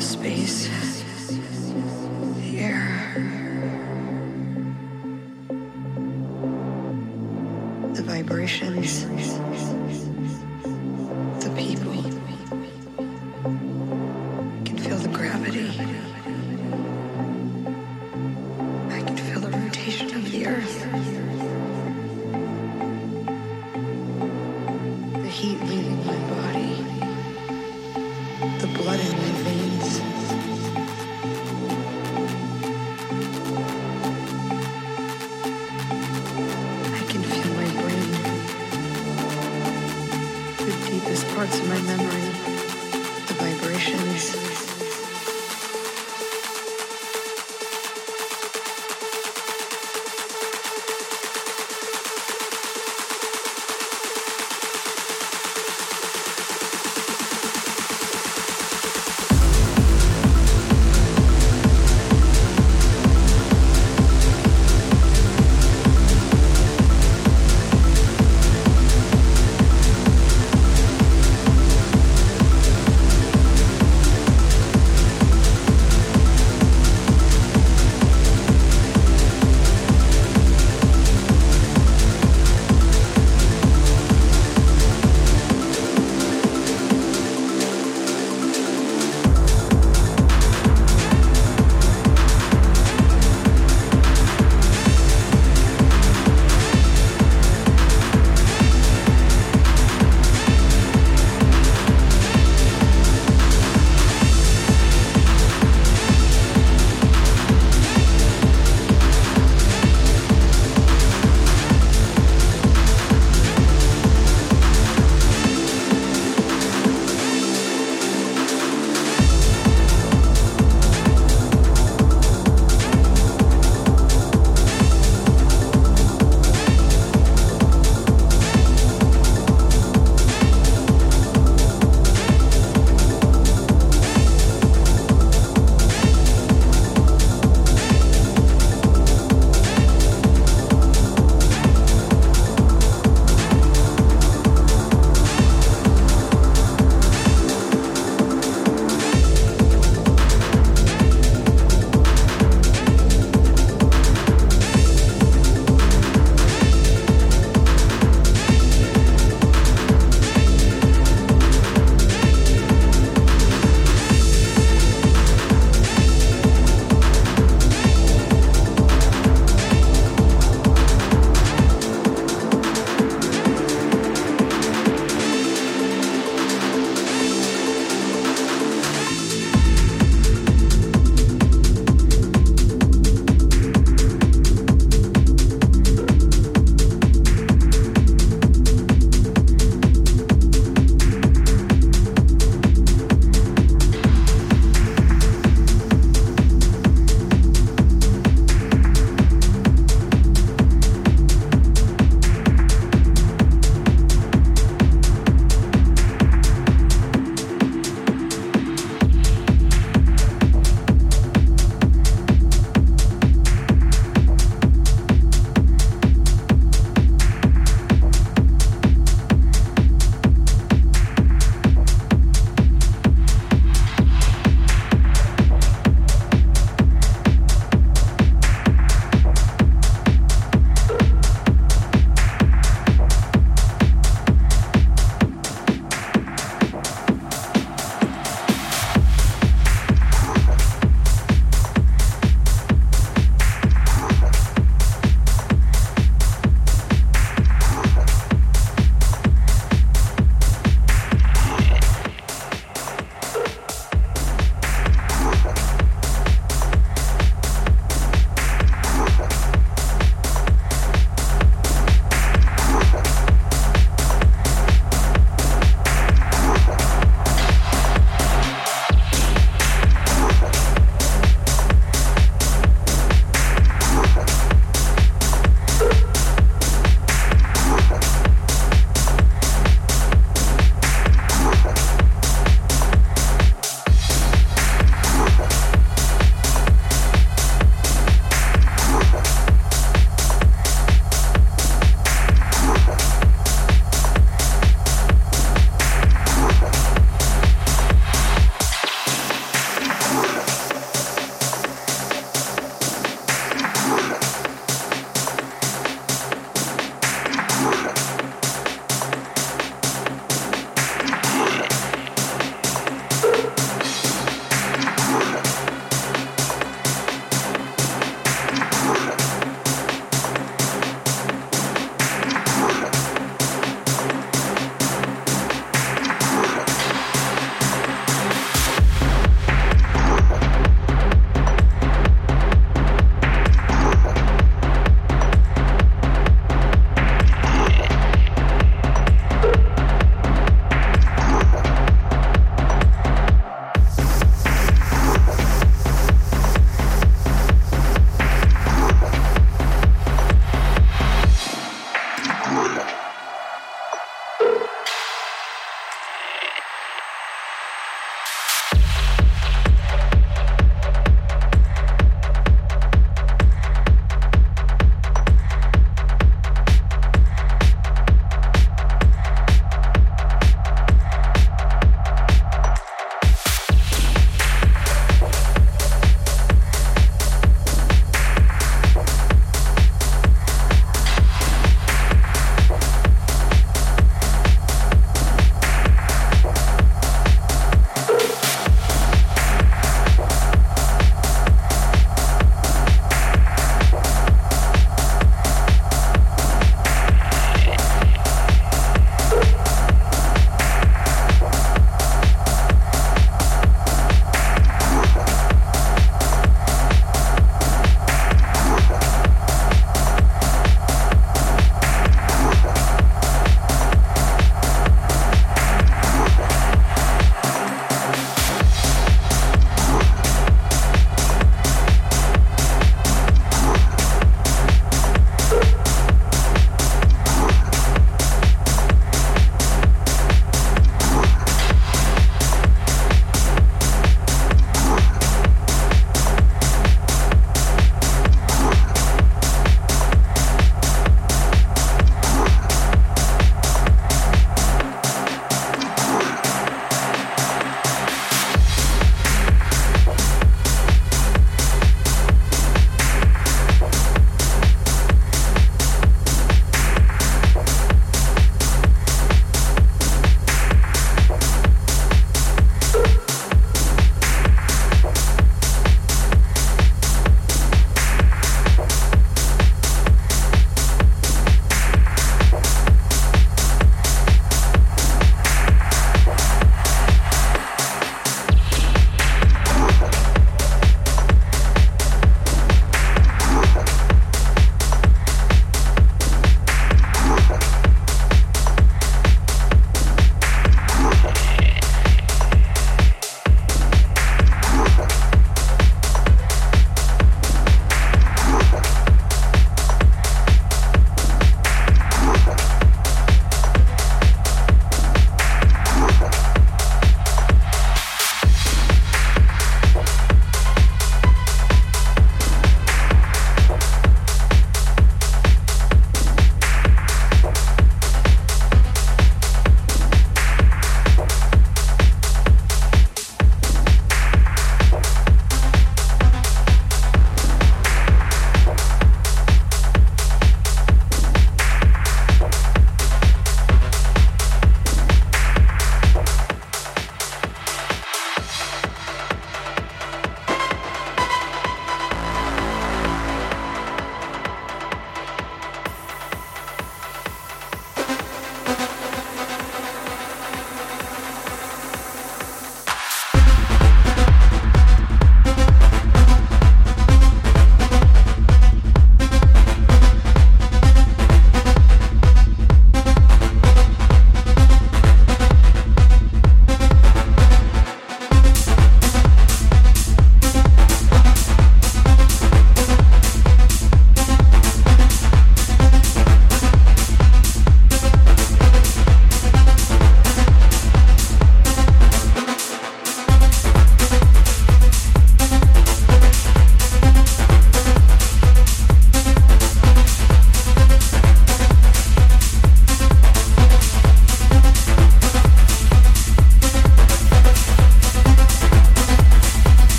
space.